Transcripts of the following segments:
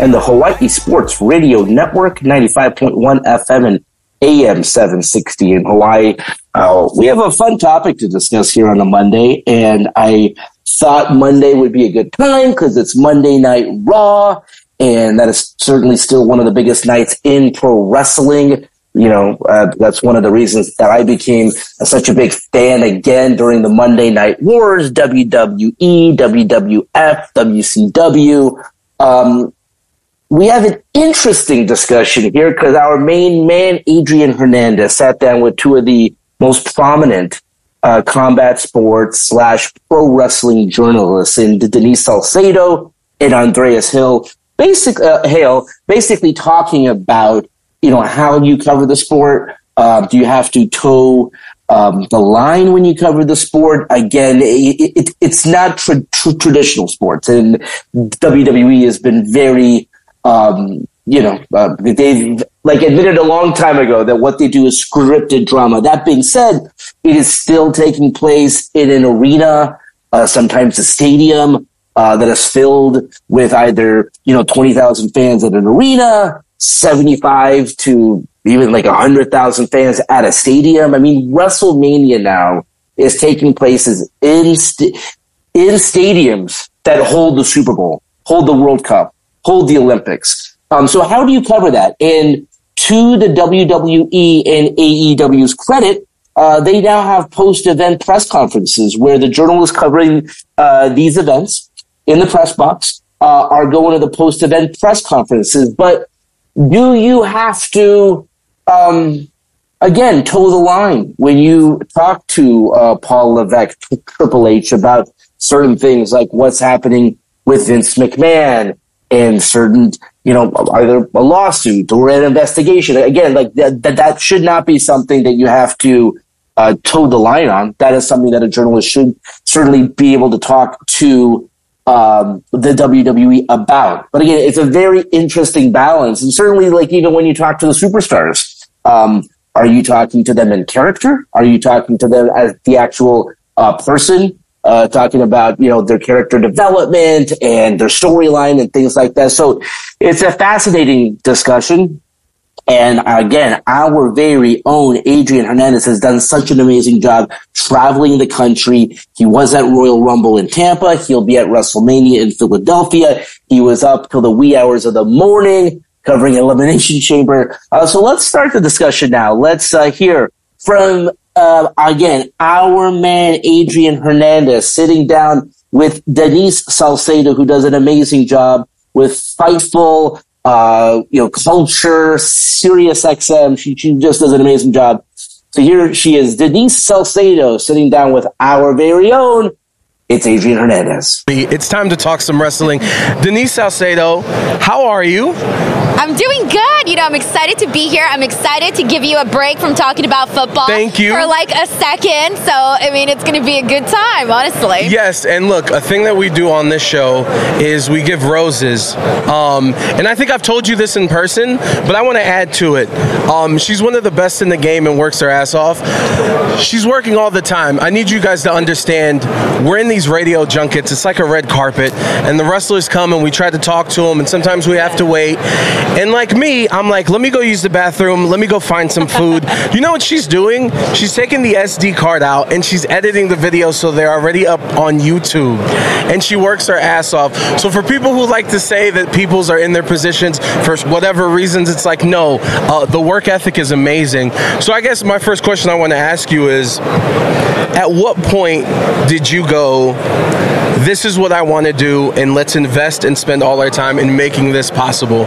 and the Hawaii Sports Radio Network, 95.1 FM and AM 760 in Hawaii. Uh, we have a fun topic to discuss here on a Monday, and I thought Monday would be a good time because it's Monday Night Raw, and that is certainly still one of the biggest nights in pro wrestling. You know, uh, that's one of the reasons that I became such a big fan again during the Monday Night Wars, WWE, WWF, WCW. Um, we have an interesting discussion here because our main man, Adrian Hernandez, sat down with two of the most prominent uh, combat sports slash pro wrestling journalists in Denise Salcedo and Andreas Hill, basic uh, Hale, basically talking about you know how you cover the sport. Uh, do you have to toe um, the line when you cover the sport? Again, it, it, it's not tra- tra- traditional sports, and WWE has been very um, you know, uh, they've like admitted a long time ago that what they do is scripted drama. That being said, it is still taking place in an arena, uh, sometimes a stadium uh, that is filled with either you know twenty thousand fans at an arena, seventy five to even like hundred thousand fans at a stadium. I mean, WrestleMania now is taking places in st- in stadiums that hold the Super Bowl, hold the World Cup, hold the Olympics. Um, so how do you cover that? And to the WWE and AEW's credit, uh, they now have post-event press conferences where the journalists covering uh, these events in the press box uh, are going to the post-event press conferences. But do you have to, um, again, toe the line when you talk to uh, Paul Levesque, Triple H, about certain things like what's happening with Vince McMahon and certain you know, either a lawsuit or an investigation. Again, like that, that, that should not be something that you have to uh, toe the line on. That is something that a journalist should certainly be able to talk to um, the WWE about. But again, it's a very interesting balance. And certainly, like, even when you talk to the superstars, um, are you talking to them in character? Are you talking to them as the actual uh, person? Uh, talking about you know their character development and their storyline and things like that. So it's a fascinating discussion. And again, our very own Adrian Hernandez has done such an amazing job traveling the country. He was at Royal Rumble in Tampa. He'll be at WrestleMania in Philadelphia. He was up till the wee hours of the morning covering Elimination Chamber. Uh, so let's start the discussion now. Let's uh, hear from uh, again, our man Adrian Hernandez sitting down with Denise Salcedo, who does an amazing job with Fightful, uh, you know, Culture, Sirius XM. She, she just does an amazing job. So here she is, Denise Salcedo, sitting down with our very own. It's Adrian Hernandez. It's time to talk some wrestling. Denise Salcedo, how are you? I'm doing good. You know, know, I'm excited to be here. I'm excited to give you a break from talking about football. Thank you. For like a second. So, I mean, it's going to be a good time, honestly. Yes, and look, a thing that we do on this show is we give roses. Um, and I think I've told you this in person, but I want to add to it. Um, she's one of the best in the game and works her ass off. She's working all the time. I need you guys to understand we're in these radio junkets. It's like a red carpet, and the wrestlers come and we try to talk to them, and sometimes we have to wait. And like me, I'm like, let me go use the bathroom. Let me go find some food. you know what she's doing? She's taking the SD card out and she's editing the video so they're already up on YouTube. And she works her ass off. So for people who like to say that people's are in their positions for whatever reasons, it's like, no, uh, the work ethic is amazing. So I guess my first question I want to ask you is at what point did you go, this is what I want to do, and let's invest and spend all our time in making this possible?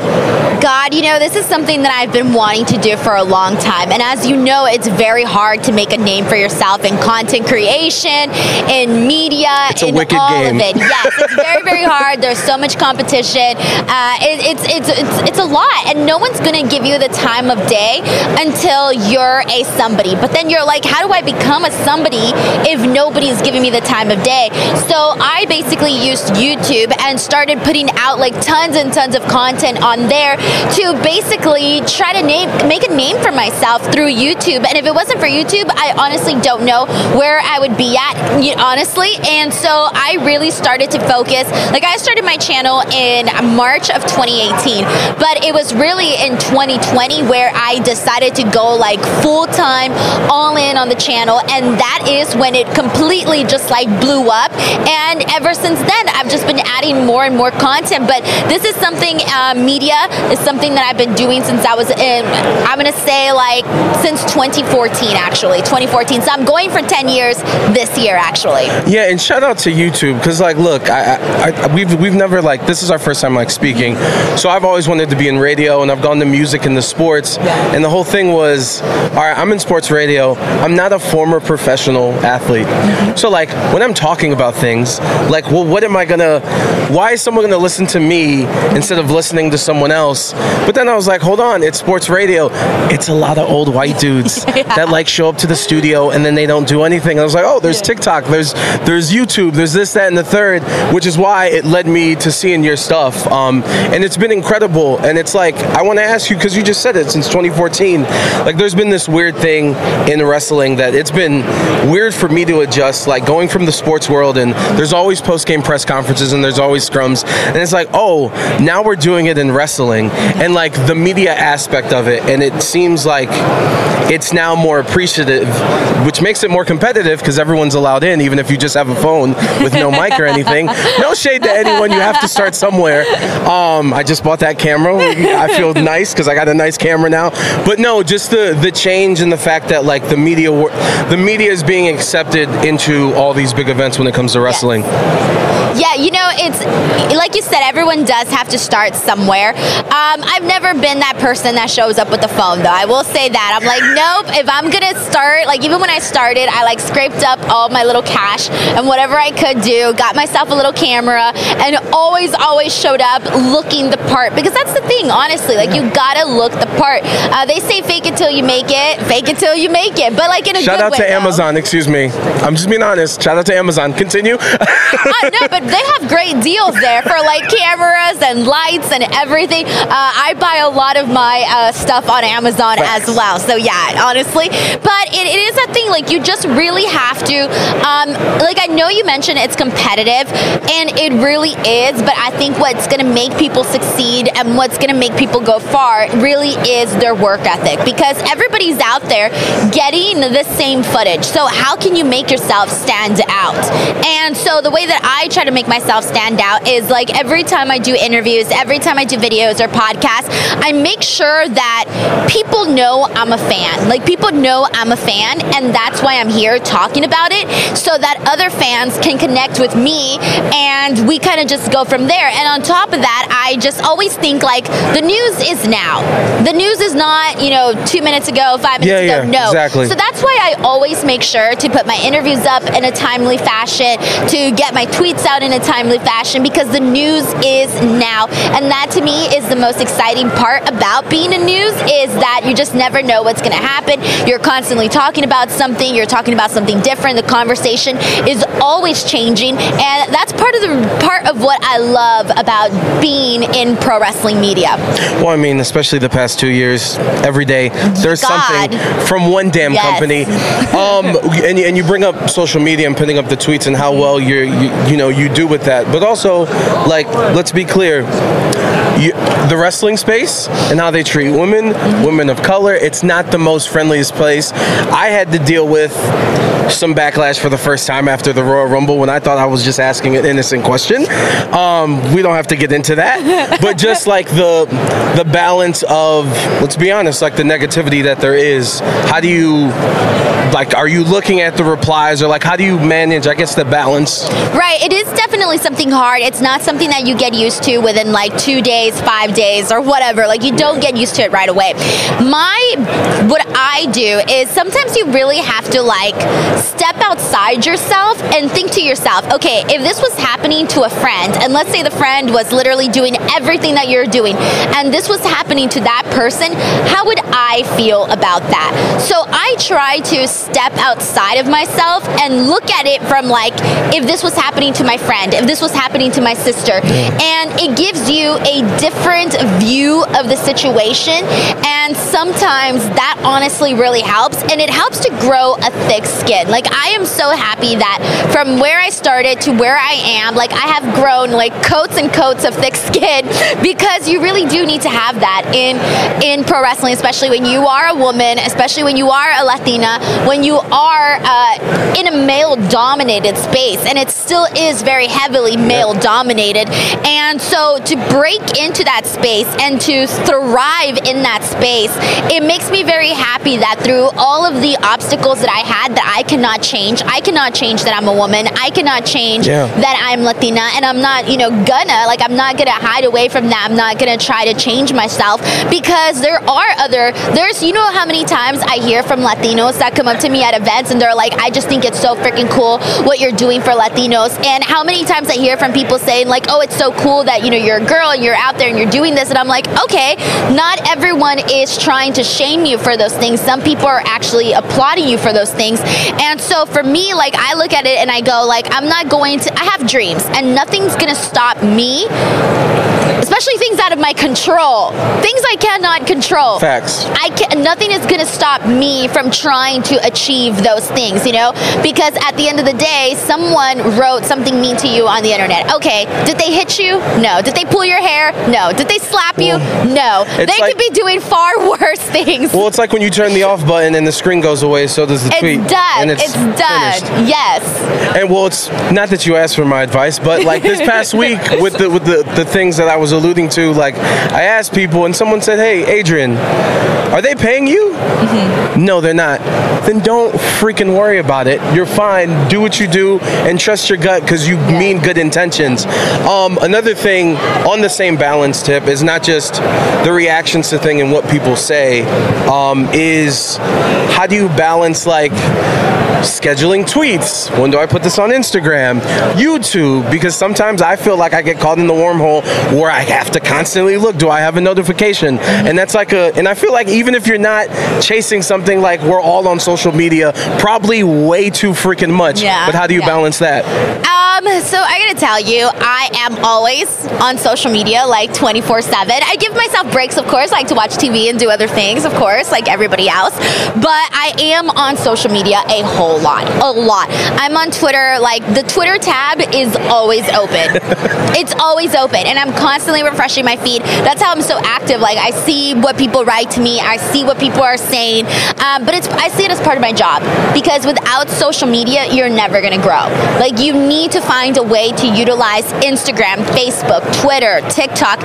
God, you know, this is something that I've been wanting to do for a long time. And as you know, it's very hard to make a name for yourself in content creation, in media, It's a in wicked all game. of it. Yes, it's very, very hard. There's so much competition. Uh, it, it's, it's, it's, it's a lot. And no one's going to give you the time of day until you're a somebody. But then you're like, how do I become a somebody if nobody's giving me the time of day? So I basically used YouTube and started putting out like tons and tons of content on there to basically try to name, make a name for myself through YouTube. And if it wasn't for YouTube, I honestly don't know where I would be at, honestly. And so I really started to focus. Like I started my channel in March of 2018, but it was really in 2020 where I decided to go like full time, all in on the channel, and that is when it completely just like blew up. And ever since then, I've just been adding more and more content. But this is something uh, media is something that I've been doing since I was in. I'm gonna say like since 2014, actually 2014. So I'm going for 10 years this year, actually. Yeah, and shout out to YouTube because, like, look, I, I, I, we've we've never like this is our first time like speaking, so I've always wanted to be in radio, and I've gone to music and the sports, and the whole thing was, all right, I'm in sports radio. I'm not a former professional athlete, so like when I'm talking about things, like, well, what am I gonna? Why is someone gonna listen to me instead of listening to someone else? But then I was like, hold on, it's sports radio. It's a lot of old white dudes that like show up to the studio and then they don't do anything. I was like, oh, there's TikTok, there's there's YouTube, there's this, that, and the third, which is why it led me to seeing your stuff. Um, and it's been incredible. And it's like I want to ask you because you just said it since 2014. Like there's been this weird thing in wrestling that it's been weird for me to adjust. Like going from the sports world and there's always post game press conferences and there's always scrums, and it's like, oh, now we're doing it in wrestling and like the media aspect of it. And it seems like it's now more appreciative, which makes it more competitive because everyone's allowed in, even if you just have a phone with no mic or anything. No shade to anyone. You have to start somewhere. Um, I just bought that camera. I feel nice because I got a nice camera now. But no, just the the change and the fact that like the media, the media is being accepted into all these big events when it comes to wrestling. Yeah, you know, it's like you said, everyone does have to start somewhere. Um, I've never been that person that shows up with the phone, though. I will say that. I'm like, nope, if I'm gonna start, like, even when I started, I like scraped up all my little cash and whatever I could do, got myself a little camera, and always, always showed up looking the part because that's the thing, honestly. Like, you gotta look the part. Uh, they say fake it till you make it, fake it till you make it, but like in a Shout good out to though. Amazon. Excuse me. I'm just being honest. Shout out to Amazon. Continue. uh, no, but they have great deals there for like cameras and lights and everything. Uh, I buy a lot of my uh, stuff on Amazon as well. So yeah, honestly, but it, it is a thing. Like you just really have to. Um, like I know you mentioned it's competitive, and it really is. But I think what's going to make people succeed and what's going to make people go far really is their work ethic because everybody's out there getting the same footage. So how can you make yourself stand out? And so the way that I try to make myself stand out is like every time I do interviews, every time I do videos or podcasts, I make sure that people know I'm a fan. Like people know I'm a fan, and that's why I'm here talking about it, so that other fans can connect with me, and we kind of just go from there. And on top of that, I just always think like the news is now. The news is not you know two minutes ago, five minutes Yeah, ago. yeah, no. exactly. So that's why I always make sure to put my interviews up in a timely fashion to get get my tweets out in a timely fashion because the news is now. And that to me is the most exciting part about being in news is that you just never know what's going to happen. You're constantly talking about something, you're talking about something different. The conversation is always changing, and that's part of the part of what I love about being in pro wrestling media. Well, I mean, especially the past two years, every day there's God. something from one damn Yes. company. Um, and, you- and you bring up social media and putting up the tweets and how well you're, you you know you do with that. But also, like, let's be clear. You, the wrestling space and how they treat women, women of color, it's not the most friendliest place. I had to deal with some backlash for the first time after the Royal Rumble when I thought I was just asking an innocent question. Um, we don't have to get into that, but just like the the balance of let's be honest, like the negativity that there is. How do you like? Are you looking at the replies or like how do you manage? I guess the balance. Right, it is definitely something hard. It's not something that you get used to within like two days, five days, or whatever. Like you don't get used to it right away. My what I do is sometimes you really have to like step outside yourself and think to yourself, okay, if this was happening to a friend, and let's say the friend was literally doing everything that you're doing, and this was happening to that person, how would I feel about that? So I try to step outside of myself and look at it from like, if this was happening to my friend, if this was happening to my sister, and it gives you a different view of the situation, and sometimes that honestly really helps, and it helps to grow a thick skin. Like I am so happy that from where I started to where I am, like I have grown like coats and coats of thick skin because you really do need to have that in in pro wrestling, especially when you are a woman, especially when you are a Latina, when you are uh, in a male dominated space, and it still is very heavily male dominated. And so to break into that space and to thrive in that space, it makes me very happy that through all of the obstacles that I had that I cannot change, I cannot change that I'm a woman, I cannot change Yeah. that I'm Latina, and I'm not, you know, gonna, like, I'm not gonna hide away from that. I'm not gonna try to change myself because there are other, there's, you know, how many times I hear from Latinos that come up to me at events and they're like, I just think it's so freaking cool what you're doing for Latinos. And how many times I hear from people saying, like, oh, it's so cool that, you know, you're a girl and you're out there and you're doing this. And I'm like, okay, not everyone is trying to shame you for those things. Some people are actually applauding you for those things. And so for me, like, I look at it and I go, like, I'm not going to, I have dreams and nothing's gonna stop me especially things out of my control, things I cannot control. Facts. I can nothing is going to stop me from trying to achieve those things, you know? Because at the end of the day, someone wrote something mean to you on the internet. Okay, did they hit you? No. Did they pull your hair? No. Did they slap you? no. They it's could be doing far worse things. Well, it's like when you turn the off button and the screen goes away, so does the it's tweet. done. And It's, done. finished. Yes. And well, it's not that you asked for my advice, but like this past week with the with the, the things that I was alluding to, like I asked people and someone said, "Hey, Adrian, are they paying you?" Mm-hmm. No, they're not. Then don't freaking worry about it. You're fine. Do what you do and trust your gut because you mean good intentions. Um, another thing on the same balance tip is not just the reactions to thing and what people say. Um, is how do you balance like scheduling tweets. When do I put this on Instagram? YouTube, because sometimes I feel like I get caught in the wormhole where I have to constantly look. Do I have a notification? And that's like a, and I feel like even if you're not chasing something like we're all on social media, probably way too freaking much. Yeah, But how do you yeah. balance that? Um, so I gotta tell you, I am always on social media like 24 7. I give myself breaks, of course, I like to watch TV and do other things, of course, like everybody else. But I am on social media a whole lot. A lot. I'm on Twitter, like the Twitter tab is always open. it's always open. And I'm constantly refreshing my feed. That's how I'm so active. Like I see what people write to me, I see what people are saying. Um, but it's I see it as part of my job. Because without social media, you're never gonna grow. Like you need to find a way to utilize Instagram, Facebook, Twitter, TikTok,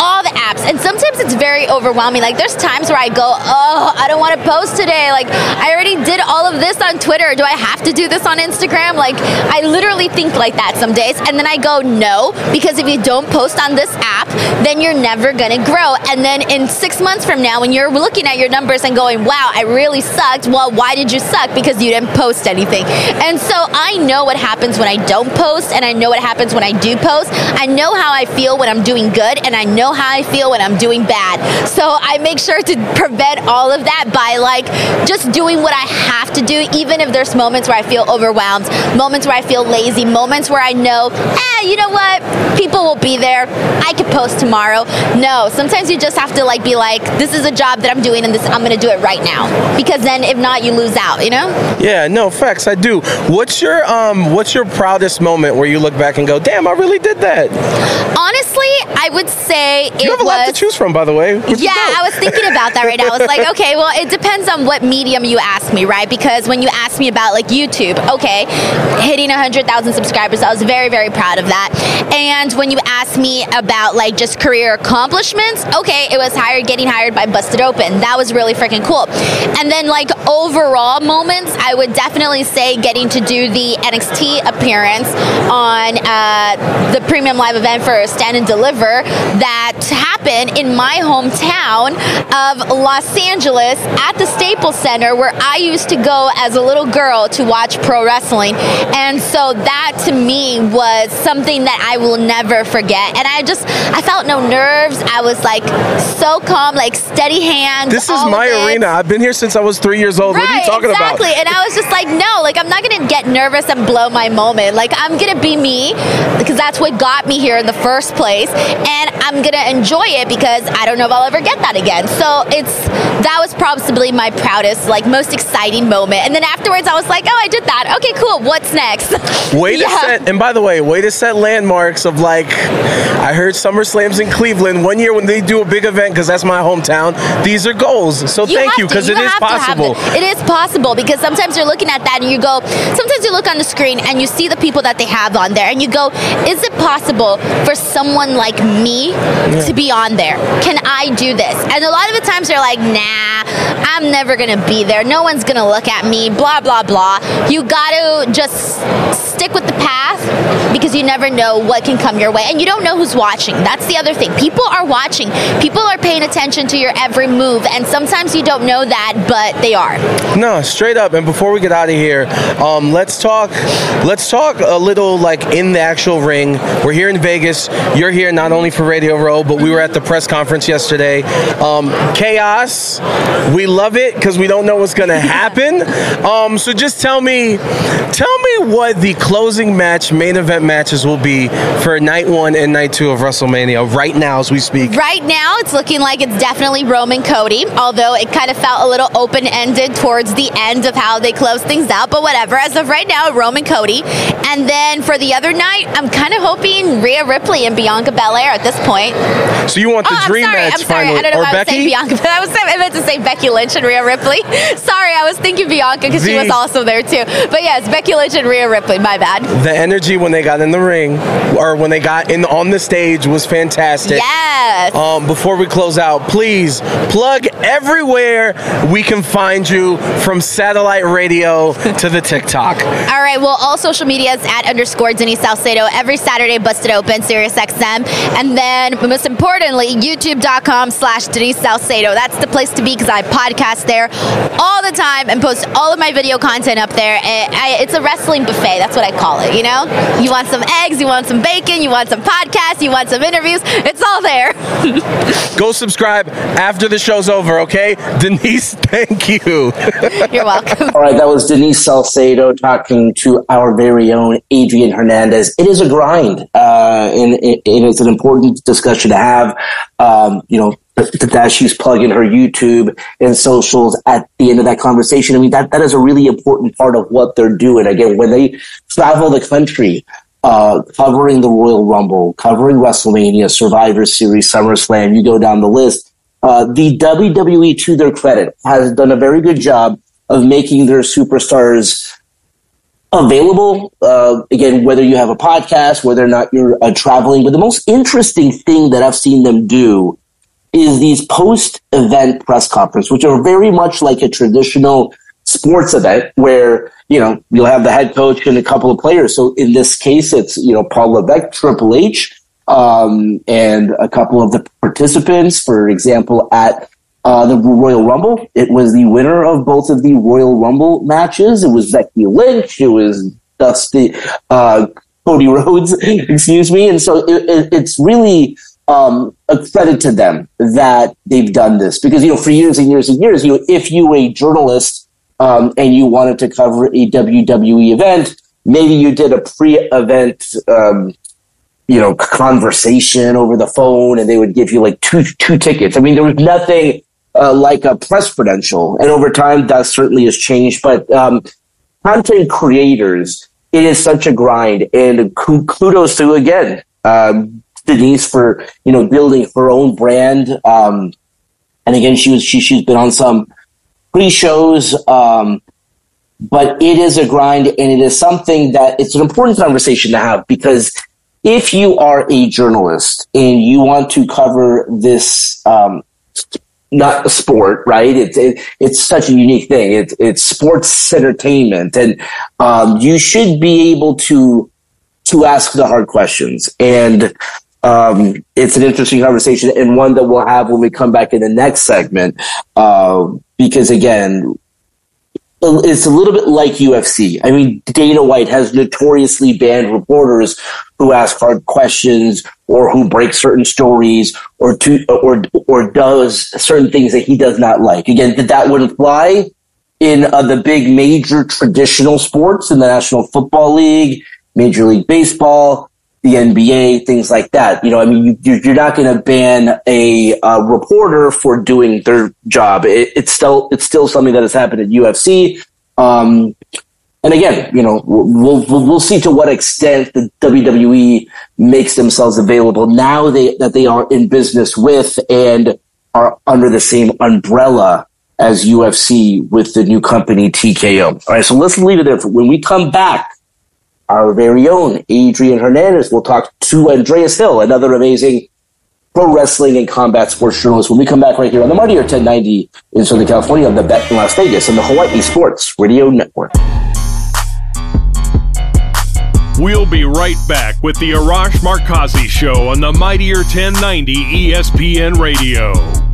all the apps. And sometimes it's very overwhelming. Like there's times where I go, oh, I don't want to post today. Like I already did all of this on Twitter. Do I have to do this on Instagram? Like I literally think like that some days. And then I go, no, because if you don't post on this app, then you're never gonna grow. And then in six months from now, when you're looking at your numbers and going, wow, I really sucked. Well, why did you suck? Because you didn't post anything. And so I know what happens when I don't post, and I know what happens when I do post. I know how I feel when I'm doing good, and I know how I feel when I'm doing bad. So I make sure to prevent all of that by like just doing what I have to do, even if there's moments where I feel overwhelmed, moments where I feel lazy, moments where I know, eh, you know what? People will be there. I could post tomorrow. No, sometimes you just have to like be like, this is a job that I'm doing and this I'm gonna do it right now. Because then if not, you lose out, you know? Yeah, no, facts, I do. What's your um what's your proudest moment where you look back and go, damn, I really did that? Honestly, I would say it You have a was lot to choose from, by the way. yeah. I was thinking about that right now. I was like, okay, well, it depends on what medium you ask me, right? Because when you ask me about like YouTube, okay, hitting 100,000 subscribers, I was very, very proud of that. And when you ask me about like just career accomplishments, okay, it was hired, getting hired by Busted Open. That was really freaking cool. And then like overall moments, I would definitely say getting to do the NXT appearance on uh, the premium live event for Stand and Deliver that happened in my hometown of Los Angeles at the Staples Center where I used to go as a little girl to watch pro wrestling. And so that to me was something that I will never forget. And I just, I felt no nerves. I was like so calm, like steady hands. This is my it. arena. I've been here since I was three years old. what are you talking exactly. about? Exactly. And I was just like, no, like I'm not gonna get nervous and blow my moment. Like I'm gonna be me because that's what got me here in the first place, and I'm gonna enjoy it because I don't know if I'll ever get that again. So it's that was probably my proudest, like most exciting moment. And then afterwards, I was like, oh, I did that. Okay, cool. What's next? Way to set, and by the way, way to set landmarks of like, I heard SummerSlams in Cleveland one year when they do a big event because that's my hometown. These are goals. So thank you because it is have to have possible. it. It is possible because sometimes you're looking at that and you go, sometimes you look on the screen and you see the people that they have on there and you go, is it possible for someone like me to be on there? Can I do this? And a lot of the times they're like, nah, I'm never gonna be there. No one's gonna look at me, blah, blah, blah. You gotta just stick with the because you never know what can come your way and you don't know who's watching. That's the other thing. People are watching, people are paying attention to your every move, and sometimes you don't know that, but they are. No, straight up. And before we get out of here, um, let's talk. Let's talk a little like in the actual ring. We're here in Vegas. You're here not only for Radio Row, but we were at the press conference yesterday. Um, chaos. We love it because we don't know what's gonna happen. Um, so just tell me, tell me what the closing match, main event matches will be for night one and night two of WrestleMania right now as we speak. Right now, it's looking like it's definitely Roman Cody, although it kind of felt a little open ended towards the end of how they closed things out, but whatever. As of right now, Roman Cody. And then for the other night, I'm kind of hoping Rhea Ripley and Bianca Belair at this point. So you want the oh, I'm dream sorry. match I'm sorry. finally, I don't know or why I was saying Becky? Bianca, but I was I meant to say Becky Lynch and Rhea Ripley. sorry, I was thinking Bianca because she was also there too. But yes, Becky Lynch and Rhea Ripley. My bad. the energy when they got in the ring or when they got in on the stage was fantastic. Yes. Um, before we close out, please plug everywhere we can find you from satellite radio to the TikTok. All right. Well, all social medias at underscore Denise Salcedo every Saturday, busted open, Sirius XM. And then, most importantly, youtube.com slash Denise Salcedo. That's the place to be because I podcast there all the time and post all of my video content up there. Eh, I- It's a wrestling buffet. That's what I call it, you know? You want some eggs, you want some bacon, you want some podcasts, you want some interviews. It's all there. Go subscribe after the show's over, okay? Denise, thank you. You're welcome. All right, that was Denise Salcedo talking to our very own Adrian Hernandez. It is a grind, uh, and, and it's an important discussion to have. Um, you know, that she's plugging her YouTube and socials at the end of that conversation. I mean, that, that is a really important part of what they're doing. Again, when they travel the country, uh, covering the Royal Rumble, covering WrestleMania, Survivor Series, SummerSlam, you go down the list. Uh, the WWE, to their credit, has done a very good job of making their superstars available. Uh, again, whether you have a podcast, whether or not you're uh, traveling. But the most interesting thing that I've seen them do is these post-event press conferences, which are very much like a traditional sports event where, you know, you'll have the head coach and a couple of players. So in this case, it's, you know, Paul Levesque, Triple H, um, and a couple of the participants, for example, at uh, the Royal Rumble. It was the winner of both of the Royal Rumble matches. It was Becky Lynch. It was Dusty uh, Cody Rhodes, excuse me. And so it, it, it's really um, a credit to them that they've done this because you know for years and years and years, you if you a journalist um, and you wanted to cover a WWE event, maybe you did a pre-event. Um, you know, conversation over the phone, and they would give you like two two tickets. I mean, there was nothing uh, like a press credential. And over time, that certainly has changed. But um, content creators, it is such a grind. And kudos to, again, um, Denise for, you know, building her own brand. Um, and again, she was, she, she's been on some pre-shows. Um, but it is a grind and it is something that it's an important conversation to have because if you are a journalist and you want to cover this um, not a sport, right? It's it, it's such a unique thing. It's it's sports entertainment, and um, you should be able to to ask the hard questions. And um, it's an interesting conversation and one that we'll have when we come back in the next segment. Uh, because again, it's a little bit like UFC. I mean, Dana White has notoriously banned reporters who ask hard questions or who break certain stories or to, or or does certain things that he does not like. Again, that that wouldn't fly in uh, the big major traditional sports in the National Football League, Major League Baseball, the NBA, things like that. You know, I mean, you, are not going to ban a reporter for doing their job. It, it's still it's still something that has happened at UFC. Um, and again, you know, we'll, we'll, we'll see to what extent the WWE makes themselves available now they, that they are in business with and are under the same umbrella as UFC with the new company TKO. All right, so let's leave it there. When we come back, our very own Adrian Hernandez will talk to Andreas Hill, another amazing pro wrestling and combat sports journalist. When we come back right here on the Mightier 1090 in Southern California on the Bet in Las Vegas and the Hawaii Sports Radio Network. We'll be right back with the Arash Markazi Show on the Mightier 1090 ESPN Radio.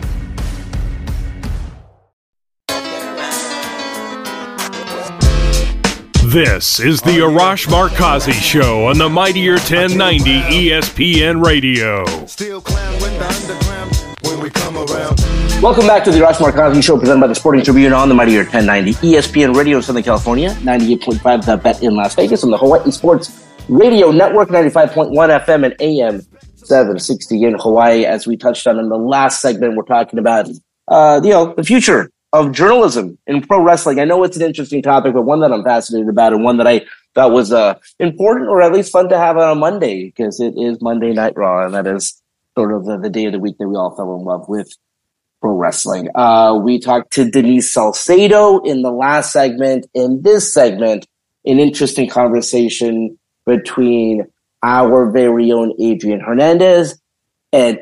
This is the Arash Markazi Show on the Mightier 1090 ESPN Radio. Welcome back to the Arash Markazi Show presented by the Sporting Tribune on the Mightier 1090 ESPN Radio in Southern California, 98.5 The Bet in Las Vegas, on the Hawaii Sports Radio Network, 95.1 FM and AM 760 in Hawaii. As we touched on in the last segment, we're talking about, uh, you know, the future of journalism in pro wrestling. I know it's an interesting topic, but one that I'm fascinated about and one that I thought was uh, important or at least fun to have on a Monday because it is Monday Night Raw, and that is sort of the, the day of the week that we all fell in love with pro wrestling. Uh, we talked to Denise Salcedo in the last segment. In this segment, an interesting conversation between our very own Adrian Hernandez and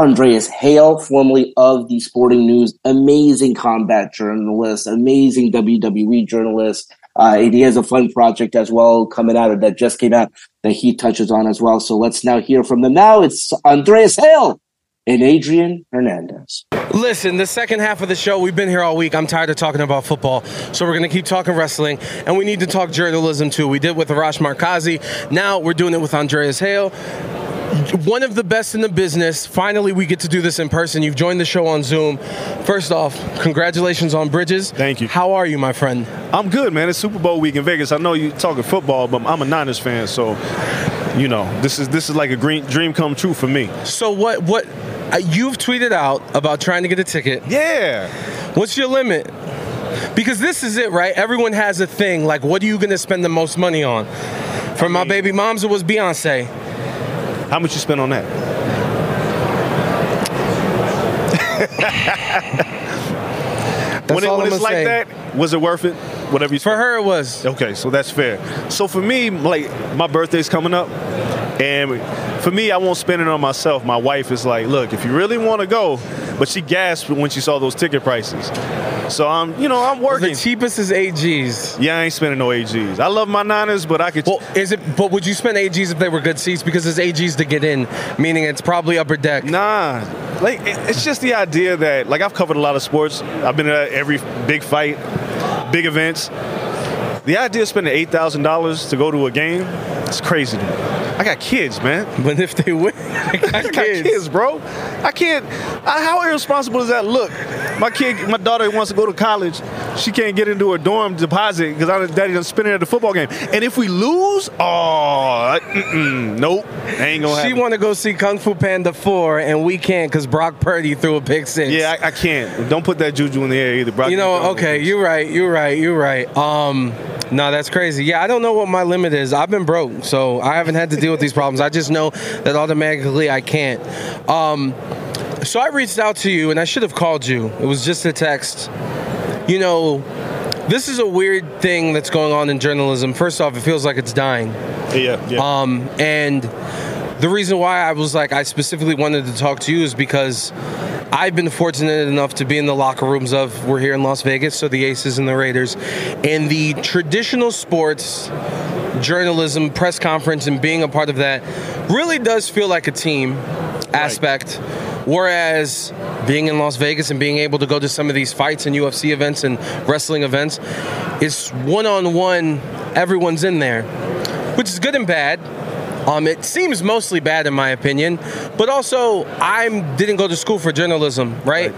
Andreas Hale, formerly of the Sporting News, amazing combat journalist, amazing WWE journalist. Uh, he has a fun project as well coming out that just came out that he touches on as well. So let's now hear from them. Now it's Andreas Hale and Adrian Hernandez. Listen, the second half of the show, we've been here all week. I'm tired of talking about football. So we're going to keep talking wrestling, and we need to talk journalism too. We did with Arash Markazi. Now we're doing it with Andreas Hale one of the best in the business. Finally, we get to do this in person. You've joined the show on Zoom. First off, congratulations on Bridges. Thank you. How are you, my friend? I'm good, man. It's Super Bowl week in Vegas. I know you're talking football, but I'm a Niners fan, so you know this is this is like a green, dream come true for me. So what what uh, you've tweeted out about trying to get a ticket? Yeah. What's your limit? Because this is it, right? Everyone has a thing. Like, what are you going to spend the most money on? For my baby moms, it was Beyonce. How much you spend on that? when it, all when I'm it's gonna like say. that, was it worth it? Whatever you For her, it was. Okay, so that's fair. So for me, like my birthday's coming up, and for me, I won't spend it on myself. My wife is like, "Look, if you really want to go," but she gasped when she saw those ticket prices. So I'm, you know, I'm working. The cheapest is AGs. Yeah, I ain't spending no AGs. I love my Niners, but I could. Well, is it? But would you spend AGs if they were good seats? Because it's AGs to get in, meaning it's probably upper deck. Nah, like it's just the idea that like I've covered a lot of sports. I've been at every big fight, big events. The idea of spending eight thousand dollars to go to a game, it's crazy to me. I got kids, man. But if they win, I got I got kids. kids, bro. I can't. I, how irresponsible does that look? My kid, my daughter wants to go to college. She can't get into her dorm deposit because I daddy done spend it at the football game. And if we lose, oh, nope, ain't gonna She want to go see Kung Fu Panda 4, and we can't because Brock Purdy threw a pick six. yeah, I, I can't. Don't put that juju in the air either, bro. You know, okay, you're right, you're right, you're right. Um, no, that's crazy. Yeah, I don't know what my limit is. I've been broke, so I haven't had to deal with these problems. I just know that automatically I can't. Um, so I reached out to you, and I should have called you. It was just a text. You know, this is a weird thing that's going on in journalism. First off, it feels like it's dying. Yeah, yeah. Um, and the reason why I was like, I specifically wanted to talk to you is because I've been fortunate enough to be in the locker rooms of, we're here in Las Vegas, so the Aces and the Raiders, and the traditional sports journalism press conference and being a part of that really does feel like a team aspect. Whereas being in Las Vegas and being able to go to some of these fights and UFC events and wrestling events is one on one, everyone's in there, which is good and bad. Um, it seems mostly bad in my opinion, but also I didn't go to school for journalism, right?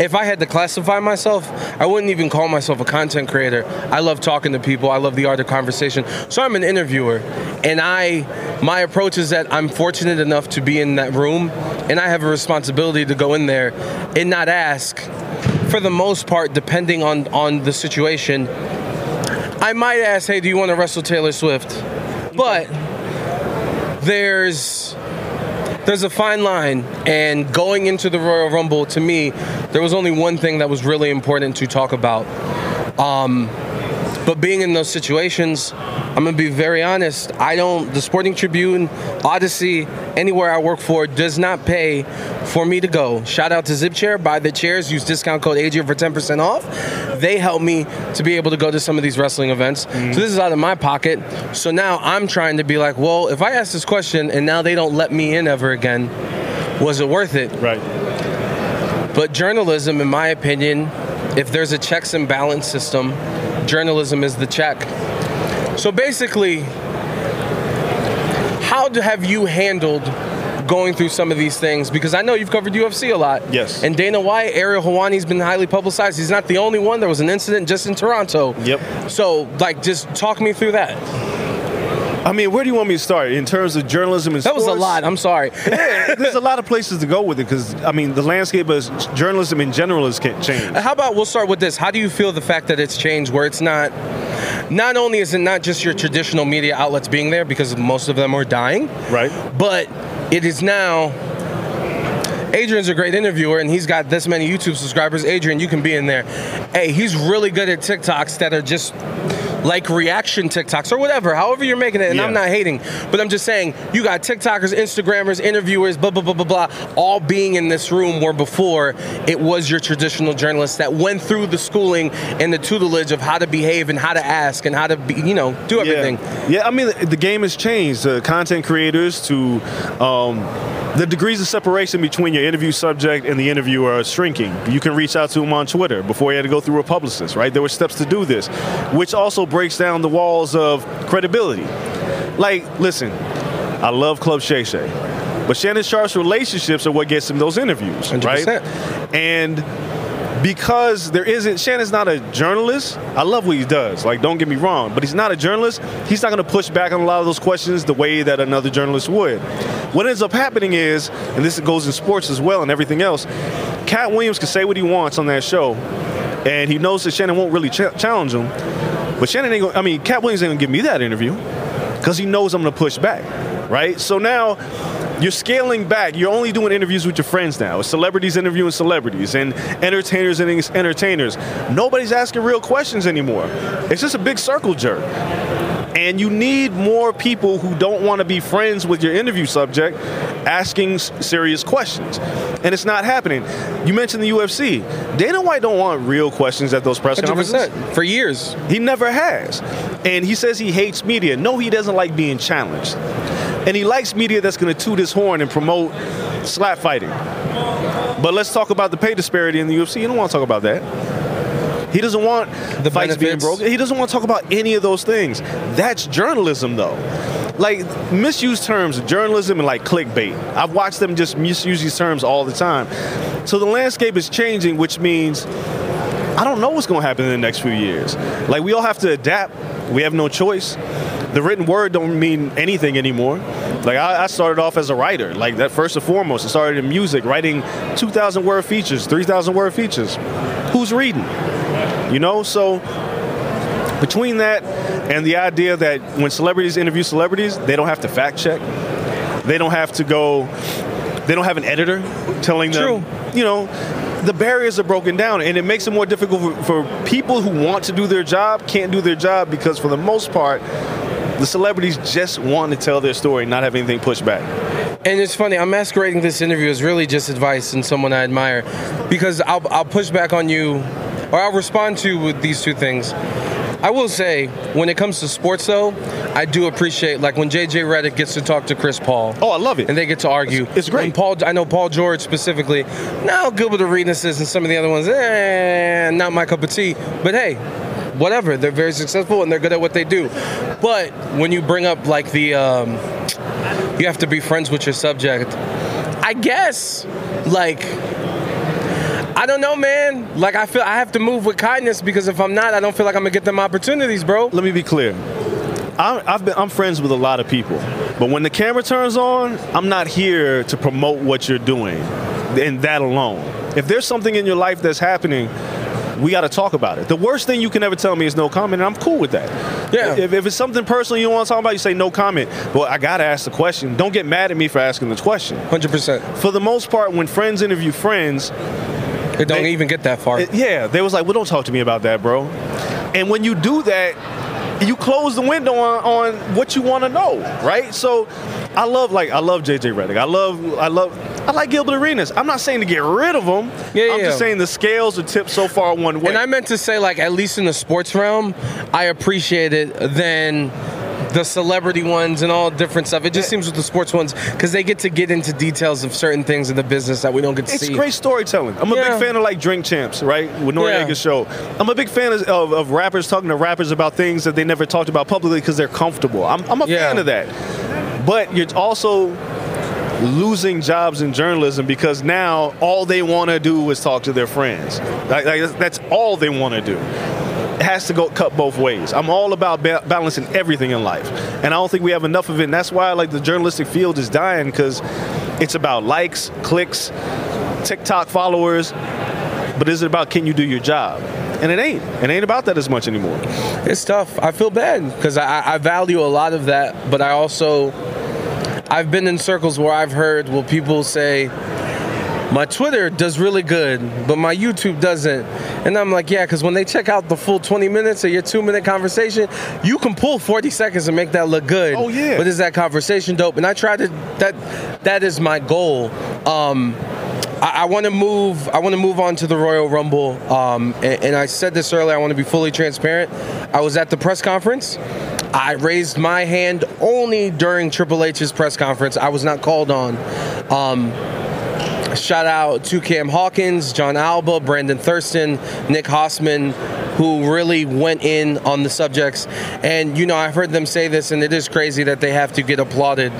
If I had to classify myself, I wouldn't even call myself a content creator. I love talking to people. I love the art of conversation. So I'm an interviewer, and I my approach is that I'm fortunate enough to be in that room, and I have a responsibility to go in there and not ask. For the most part, depending on on the situation, I might ask, "Hey, do you want to wrestle Taylor Swift?" But there's there's a fine line and going into the royal rumble to me there was only one thing that was really important to talk about. Um, but being in those situations i'm gonna be very honest. I don't the sporting tribune odyssey anywhere i work for does not pay for me to go. Shout out to zip chair. Buy the chairs. Use discount code adrian for 10% off. They help me to be able to go to some of these wrestling events. So this is out of my pocket. So now i'm trying to be like well if i ask this question and now they don't let me in ever again was it worth it? Right. but journalism, in my opinion, if there's a checks and balance system, journalism is the check. So basically, how do, have you handled going through some of these things? Because I know you've covered UFC a lot. Yes. And Dana White, Ariel Helwani's been highly publicized. He's not the only one. There was an incident just in Toronto. Yep. So, like, just talk me through that. I mean, where do you want me to start in terms of journalism and That was a lot. I'm sorry. yeah, there's a lot of places to go with it because I mean, the landscape of journalism in general has changed. How about we'll start with this? How do you feel the fact that it's changed where it's not not only is it not just your traditional media outlets being there because most of them are dying, Right. but it is now Adrian's a great interviewer and he's got this many YouTube subscribers. Adrian, you can be in there. Hey, he's really good at TikToks that are just like reaction TikToks or whatever, however you're making it. And I'm not hating, but I'm just saying you got TikTokers, Instagrammers, interviewers, blah, blah, blah, blah, blah, all being in this room where before it was your traditional journalists that went through the schooling and the tutelage of how to behave and how to ask and how to be, you know, do everything. Yeah, yeah. I mean, the, the game has changed. Uh, content creators to um, the degrees of separation between your interview subject and the interviewer are shrinking. You can reach out to them on Twitter before you had to go through a publicist, right? There were steps to do this, which also breaks down the walls of credibility. Like, listen, I love Club Shay Shay. But Shannon Sharpe's relationships are what gets him those interviews, right? 100%. And because there isn't Shannon's not a journalist. I love what he does. Like, don't get me wrong, but he's not a journalist. He's not going to push back on a lot of those questions the way that another journalist would. What ends up happening is, and this goes in sports as well and everything else, Katt Williams can say what he wants on that show. and he knows that Shannon won't really ch- challenge him. But Shannon ain't gonna, I mean, Katt Williams ain't gonna give me that interview because he knows I'm gonna push back, right? So now you're scaling back. You're only doing interviews with your friends now. Celebrities interviewing celebrities and entertainers and entertainers. Nobody's asking real questions anymore. It's just a big circle jerk. And you need more people who don't want to be friends with your interview subject asking serious questions. And it's not happening. You mentioned the UFC. Dana White don't want real questions at those press conferences. 100% for years. He never has. And he says he hates media. No, he doesn't like being challenged. And he likes media that's going to toot his horn and promote slap fighting. But let's talk about the pay disparity in the UFC. You don't want to talk about that. He doesn't want the fights being benefits. broken. He doesn't want to talk about any of those things. That's journalism, though. Like misused terms, journalism and like clickbait. I've watched them just misuse these terms all the time. So the landscape is changing, which means I don't know what's going to happen in the next few years. Like we all have to adapt. We have no choice. The written word don't mean anything anymore. Like I, I started off as a writer. Like that first and foremost, I started in music, writing 2,000 word features, 3,000 word features. Who's reading? You know, so between that and the idea that when celebrities interview celebrities, they don't have to fact check. They don't have to go. They don't have an editor telling them. You know, the barriers are broken down, and it makes it more difficult for, for people who want to do their job can't do their job because, for the most part, the celebrities just want to tell their story, not have anything pushed back. And it's funny, I'm masquerading this interview as really just advice and someone I admire because I'll, I'll push back on you or I'll respond to with these two things. I will say, when it comes to sports, though, I do appreciate like when JJ Redick gets to talk to Chris Paul. Oh, I love it. And they get to argue. It's, great. When Paul, I know Paul George specifically. Now Gilbert Arenas and some of the other ones, eh, not my cup of tea. But hey, whatever. They're very successful and they're good at what they do. But when you bring up like the, um, you have to be friends with your subject. I guess, like, I don't know, man. Like, I feel I have to move with kindness because if I'm not, I don't feel like I'm gonna get them opportunities, bro. Let me be clear. I'm, I've been, I'm friends with a lot of people, but when the camera turns on, I'm not here to promote what you're doing, and that alone. If there's something in your life that's happening, we got to talk about it. The worst thing you can ever tell me is no comment, and I'm cool with that. Yeah. If, if it's something personal you don't want to talk about, you say no comment. But I got to ask the question. Don't get mad at me for asking the question. 100%. For the most part, when friends interview friends, It don't even get that far. it- yeah, they was like, well, don't talk to me about that, bro. And when you do that, you close the window on, on what you want to know, right? So I love like I love JJ Redick. I love I love I like Gilbert Arenas. I'm not saying to get rid of them. Yeah, I'm yeah. just saying the scales are tipped so far one way. And I meant to say, like, at least in the sports realm, I appreciate it than the celebrity ones and all different stuff. It just seems with the sports ones because they get to get into details of certain things in the business that we don't get to It's see. It's great storytelling. I'm a Yeah. big fan of like Drink Champs, right? With Noreaga's Yeah. show. I'm a big fan of, of, of rappers talking to rappers about things that they never talked about publicly because they're comfortable. I'm, I'm a Yeah. fan of that. But you're also losing jobs in journalism because now all they want to do is talk to their friends. Like, like, that's- that's all they want to do. Has to go cut both ways. I'm all about ba- balancing everything in life, and I don't think we have enough of it. And that's why like the journalistic field is dying because it's about likes, clicks, TikTok followers, but is it about can you do your job? And it ain't. It ain't about that as much anymore. It's tough. I feel bad because I, I value a lot of that, but I also I've been in circles where I've heard well people say my Twitter does really good, but my YouTube doesn't. And I'm like, yeah, because when they check out the full 20 minutes of your two minute conversation, you can pull 40 seconds and make that look good. Oh, yeah. But is that conversation dope? And I try to that that is my goal. Um, I, I want to move. I want to move on to the Royal Rumble. Um, and, and I said this earlier. I want to be fully transparent. I was at the press conference. I raised my hand only during Triple H's press conference. I was not called on. Um, shout out to Cam Hawkins, Jon Alba, Brandon Thurston, Nick Hausman, who really went in on the subjects. And you know, I've heard them say this, and it is crazy that they have to get applauded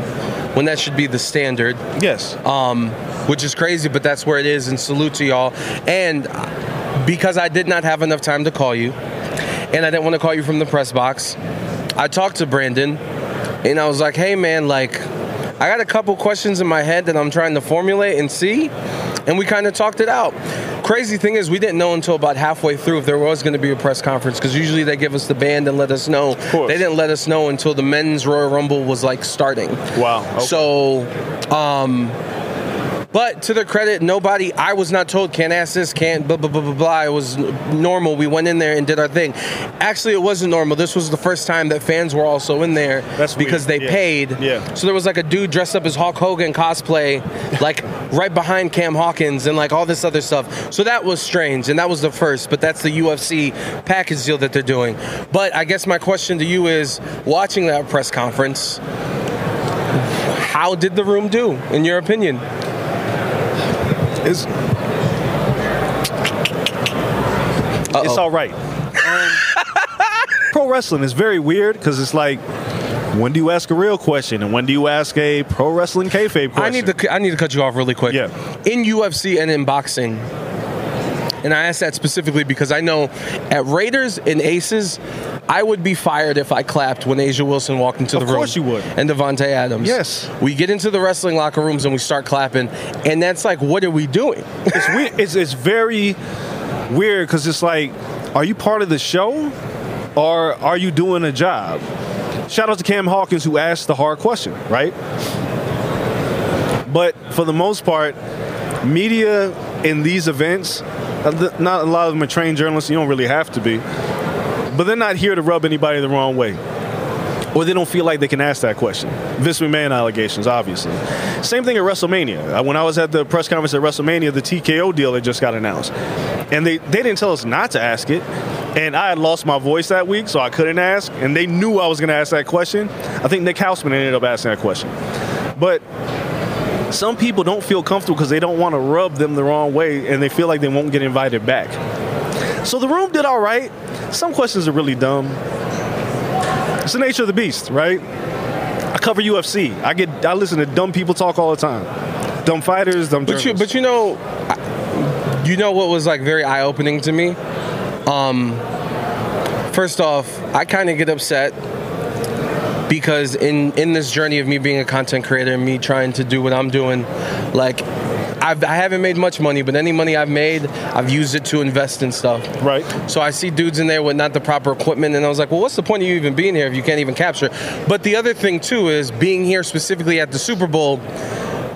when that should be the standard Yes. um, which is crazy, but that's where it is. And salute to y'all. And because I did not have enough time to call you, and I didn't want to call you from the press box, I talked to Brandon, and I was like, "Hey, man, like, I got a couple questions in my head that I'm trying to formulate and see." And we kind of talked it out. Crazy thing is, we didn't know until about halfway through if there was going to be a press conference because usually they give us the band and let us know. They didn't let us know until the men's Royal Rumble was like starting. Wow. Okay. So, um, but to their credit, nobody. I was not told can't ask this, can't blah blah blah blah blah. It was normal. We went in there and did our thing. Actually, it wasn't normal. This was the first time that fans were also in there That's because weird. they Yeah. paid. Yeah. So there was like a dude dressed up as Hulk Hogan cosplay, like right behind Cam Hawkins and like all this other stuff. So that was strange, and that was the first. But that's the UFC package deal that they're doing. But I guess my question to you is, watching that press conference, how did the room do, in your opinion? It's, it's all right. Um, pro wrestling is very weird because it's like, when do you ask a real question and when do you ask a pro wrestling kayfabe question? I need to I need to cut you off really quick. Yeah. In UFC and in boxing, and I ask that specifically because I know at Raiders and Aces, I would be fired if I clapped when A'ja Wilson walked into the room. Of course you would. And Davante Adams. Yes. We get into the wrestling locker rooms and we start clapping, and that's like, what are we doing? it's weird. It's, it's very weird because it's like, are you part of the show or are you doing a job? Shout out to Cam Hawkins who asked the hard question, right? But for the most part, media in these events, not a lot of them are trained journalists. You don't really have to be, but they're not here to rub anybody the wrong way or they don't feel like they can ask that question. Vince McMahon allegations, obviously. Same thing at WrestleMania. Uh, When I was at the press conference at WrestleMania, the TKO deal had just got announced. And they, they didn't tell us not to ask it. And I had lost my voice that week, so I couldn't ask. And they knew I was going to ask that question. I think Nick Hausman ended up asking that question. But some people don't feel comfortable because they don't want to rub them the wrong way and they feel like they won't get invited back. So the room did all right. Some questions are really dumb. It's the nature of the beast, right? I cover UFC. I get I listen to dumb people talk all the time. Dumb fighters, dumb But you, but you know, I- you know what was like very eye opening to me. Um, first off, I kind of get upset because in in this journey of me being a content creator and me trying to do what I'm doing, like. I've, I haven't made much money, but any money I've made, I've used it to invest in stuff. Right. So I see dudes in there with not the proper equipment, and I was like, well, what's the point of you even being here if you can't even capture? But the other thing, too, is being here specifically at the Super Bowl,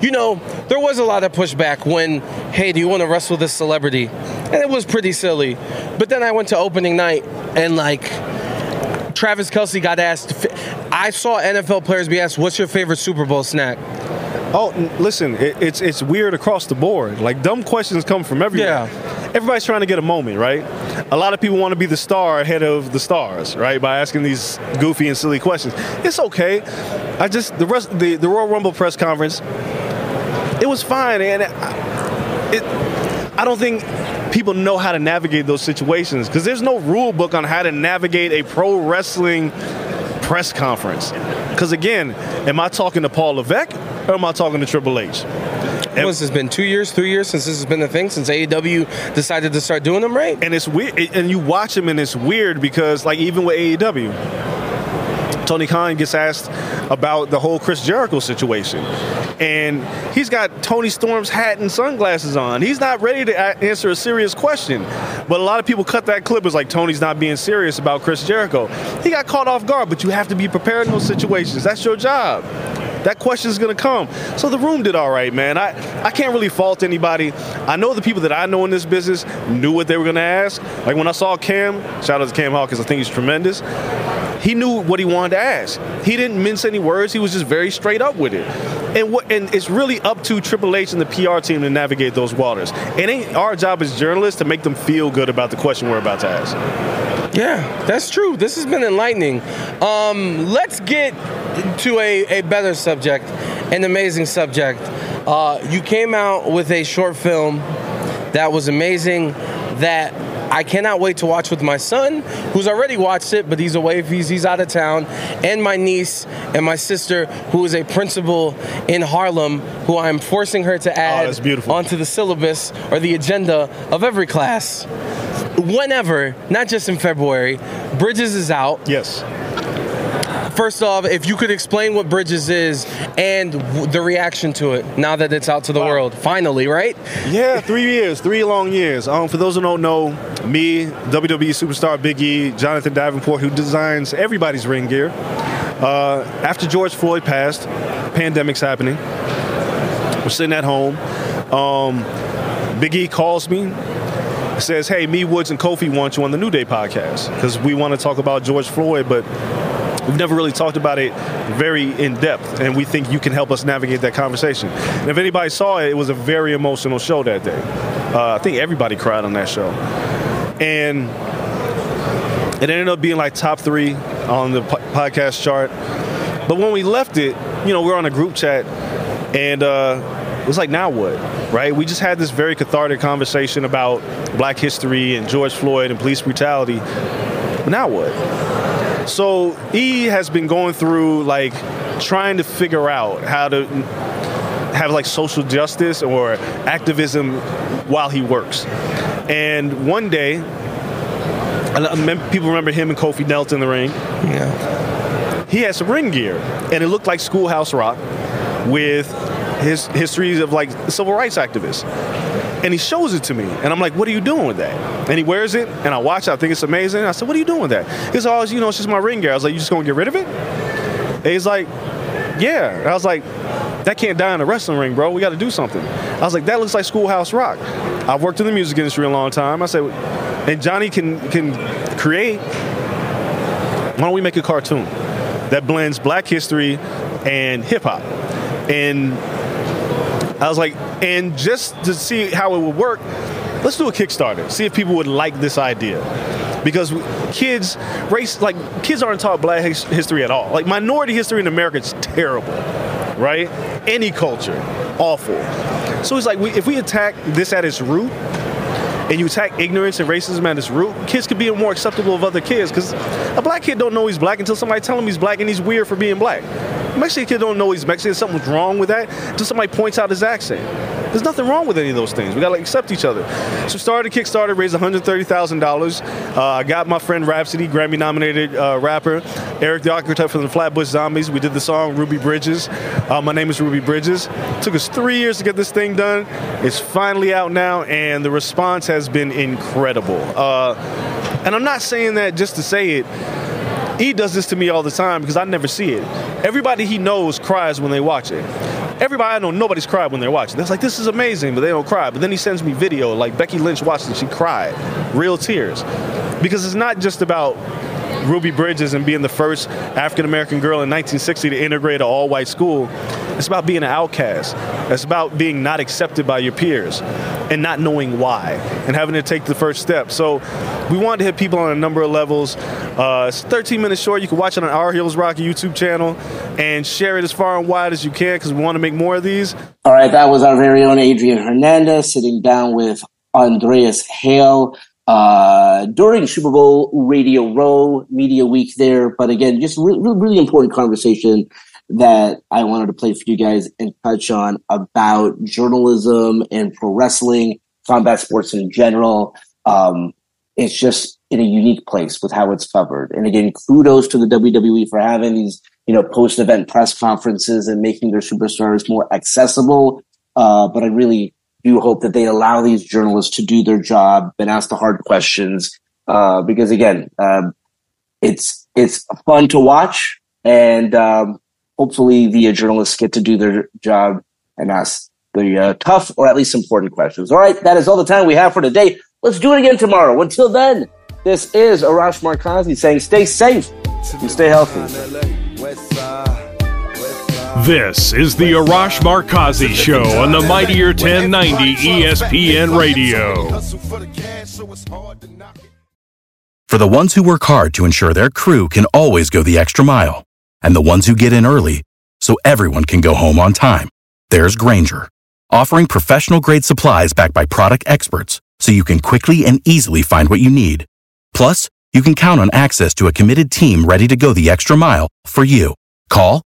you know, there was a lot of pushback when, hey, do you want to wrestle this celebrity? And it was pretty silly. But then I went to opening night, and like, Travis Kelce got asked, I saw NFL players be asked, what's your favorite Super Bowl snack? Oh, listen, it, it's it's weird across the board. Like dumb questions come from everywhere. Yeah. Everybody's trying to get a moment, right? A lot of people want to be the star ahead of the stars, right? By asking these goofy and silly questions. It's okay. I just the rest the the Royal Rumble press conference. It was fine, and I- it. I don't think people know how to navigate those situations because there's no rule book on how to navigate a pro wrestling press conference. Because again, am I talking to Paul Levesque or am I talking to Triple H? What has this been? Two years, three years since this has been a thing? Since AEW decided to start doing them, right? And it's weird, and you watch them, and it's weird because, like, even with AEW, Tony Khan gets asked about the whole Chris Jericho situation. And he's got Toni Storm's hat and sunglasses on. He's not ready to answer a serious question. But a lot of people cut that clip as like Tony's not being serious about Chris Jericho. He got caught off guard, but you have to be prepared in those situations. That's your job. That question is gonna come. So the room did all right, man. I, I can't really fault anybody. I know the people that I know in this business knew what they were gonna ask. Like when I saw Cam, shout out to Cam Hawkins, I think he's tremendous. He knew what he wanted to ask. He didn't mince any words. He was just very straight up with it. And what and it's really up to Triple H and the PR team to navigate those waters. It ain't our job as journalists to make them feel good about the question we're about to ask. Yeah, that's true. This has been enlightening. Um, let's get to a, a better subject, an amazing subject. Uh, you came out with a short film that was amazing that I cannot wait to watch with my son, who's already watched it, but he's away, he's, he's out of town, and my niece and my sister, who is a principal in Harlem, who I'm forcing her to add that's beautiful. onto the syllabus or the agenda of every class whenever, not just in February, Bridges is out. Yes. first off, if you could explain what Bridges is and w- the reaction to it now that it's out to the world, finally, right? Yeah, three years, three long years. Um, for those who don't know, me, WWE superstar Big E, Jonathan Davenport, who designs everybody's ring gear. Uh, after George Floyd passed, pandemic's happening. We're sitting at home. Um, Big E calls me, says, "Hey, me, Woods, and Kofi want you on the New Day podcast because we want to talk about George Floyd, but we've never really talked about it very in depth, and we think you can help us navigate that conversation." And if anybody saw it, it was a very emotional show that day. Uh, I think everybody cried on that show, and it ended up being like top three on the po- podcast chart. But when we left it, you know, we are on a group chat, and uh, it was like, now what? Right? We just had this very cathartic conversation about Black history and George Floyd and police brutality. Now what? So E has been going through like trying to figure out how to have like social justice or activism while he works. And one day, people remember him and Kofi knelt in the ring. Yeah. He had some ring gear, and it looked like Schoolhouse Rock with his histories of like civil rights activists. And he shows it to me, and I'm like, "What are you doing with that?" And he wears it, and I watch. it. I think it's amazing. I said, "What are you doing with that?" He's always, "You know, it's just my ring gear." I was like, "You just gonna get rid of it?" And he's like, "Yeah." I was like, "That can't die in a wrestling ring, bro. We got to do something." I was like, "That looks like Schoolhouse Rock." I've worked in the music industry a long time. I said, "And Johnny can can create. Why don't we make a cartoon that blends Black history and hip hop?" And I was like, and just to see how it would work, let's do a Kickstarter. See if people would like this idea. Because kids, race, like kids aren't taught black history at all. Like minority history in America is terrible, right? Any culture, awful. So it's like we, if we attack this at its root, and you attack ignorance and racism at its root, kids could be more acceptable of other kids. Because a black kid don't know he's black until somebody tell him he's black and he's weird for being black. Mexican kid don't know he's Mexican. Something's wrong with that until somebody points out his accent. There's nothing wrong with any of those things. We gotta accept each other. So started a Kickstarter, raised $130,000. Uh, I got my friend Rapsody, Grammy-nominated uh, rapper, Erick the Architect from the Flatbush Zombies. We did the song Ruby Bridges. Uh, my name is Ruby Bridges. took us three years to get this thing done. It's finally out now, and the response has been incredible. Uh, and I'm not saying that just to say it. He does this to me all the time because I never see it. Everybody he knows cries when they watch it. Everybody I know, nobody's cried when they're watching. They're like, this is amazing, but they don't cry. But then he sends me video, like Becky Lynch watched it, she cried. Real tears. Because it's not just about Ruby Bridges and being the first African American girl in 1960 to integrate an all white school. It's about being an outcast. It's about being not accepted by your peers and not knowing why and having to take the first step. So we wanted to hit people on a number of levels. Uh, it's 13 minutes short. You can watch it on our Heels Rock YouTube channel and share it as far and wide as you can because we want to make more of these. All right, that was our very own Adrian Hernandez sitting down with Andreas Hale uh, during Super Bowl Radio Row Media Week there. But again, just re- re- really important conversation that I wanted to play for you guys and touch on about journalism and pro wrestling, combat sports in general. Um, it's just in a unique place with how it's covered. And again, kudos to the WWE for having these, you know, post-event press conferences and making their superstars more accessible. Uh, but I really do hope that they allow these journalists to do their job and ask the hard questions. Uh, because again, um, it's, it's fun to watch and, um, hopefully the journalists get to do their job and ask the uh, tough or at least important questions. All right. That is all the time we have for today. Let's do it again tomorrow. Until then, this is Arash Markazi saying stay safe and stay healthy. This is the Arash Markazi Show on the Mightier 1090 ESPN Radio. For the ones who work hard to ensure their crew can always go the extra mile, and the ones who get in early so everyone can go home on time, there's Grainger, offering professional grade supplies backed by product experts so you can quickly and easily find what you need. Plus, you can count on access to a committed team ready to go the extra mile for you. Call,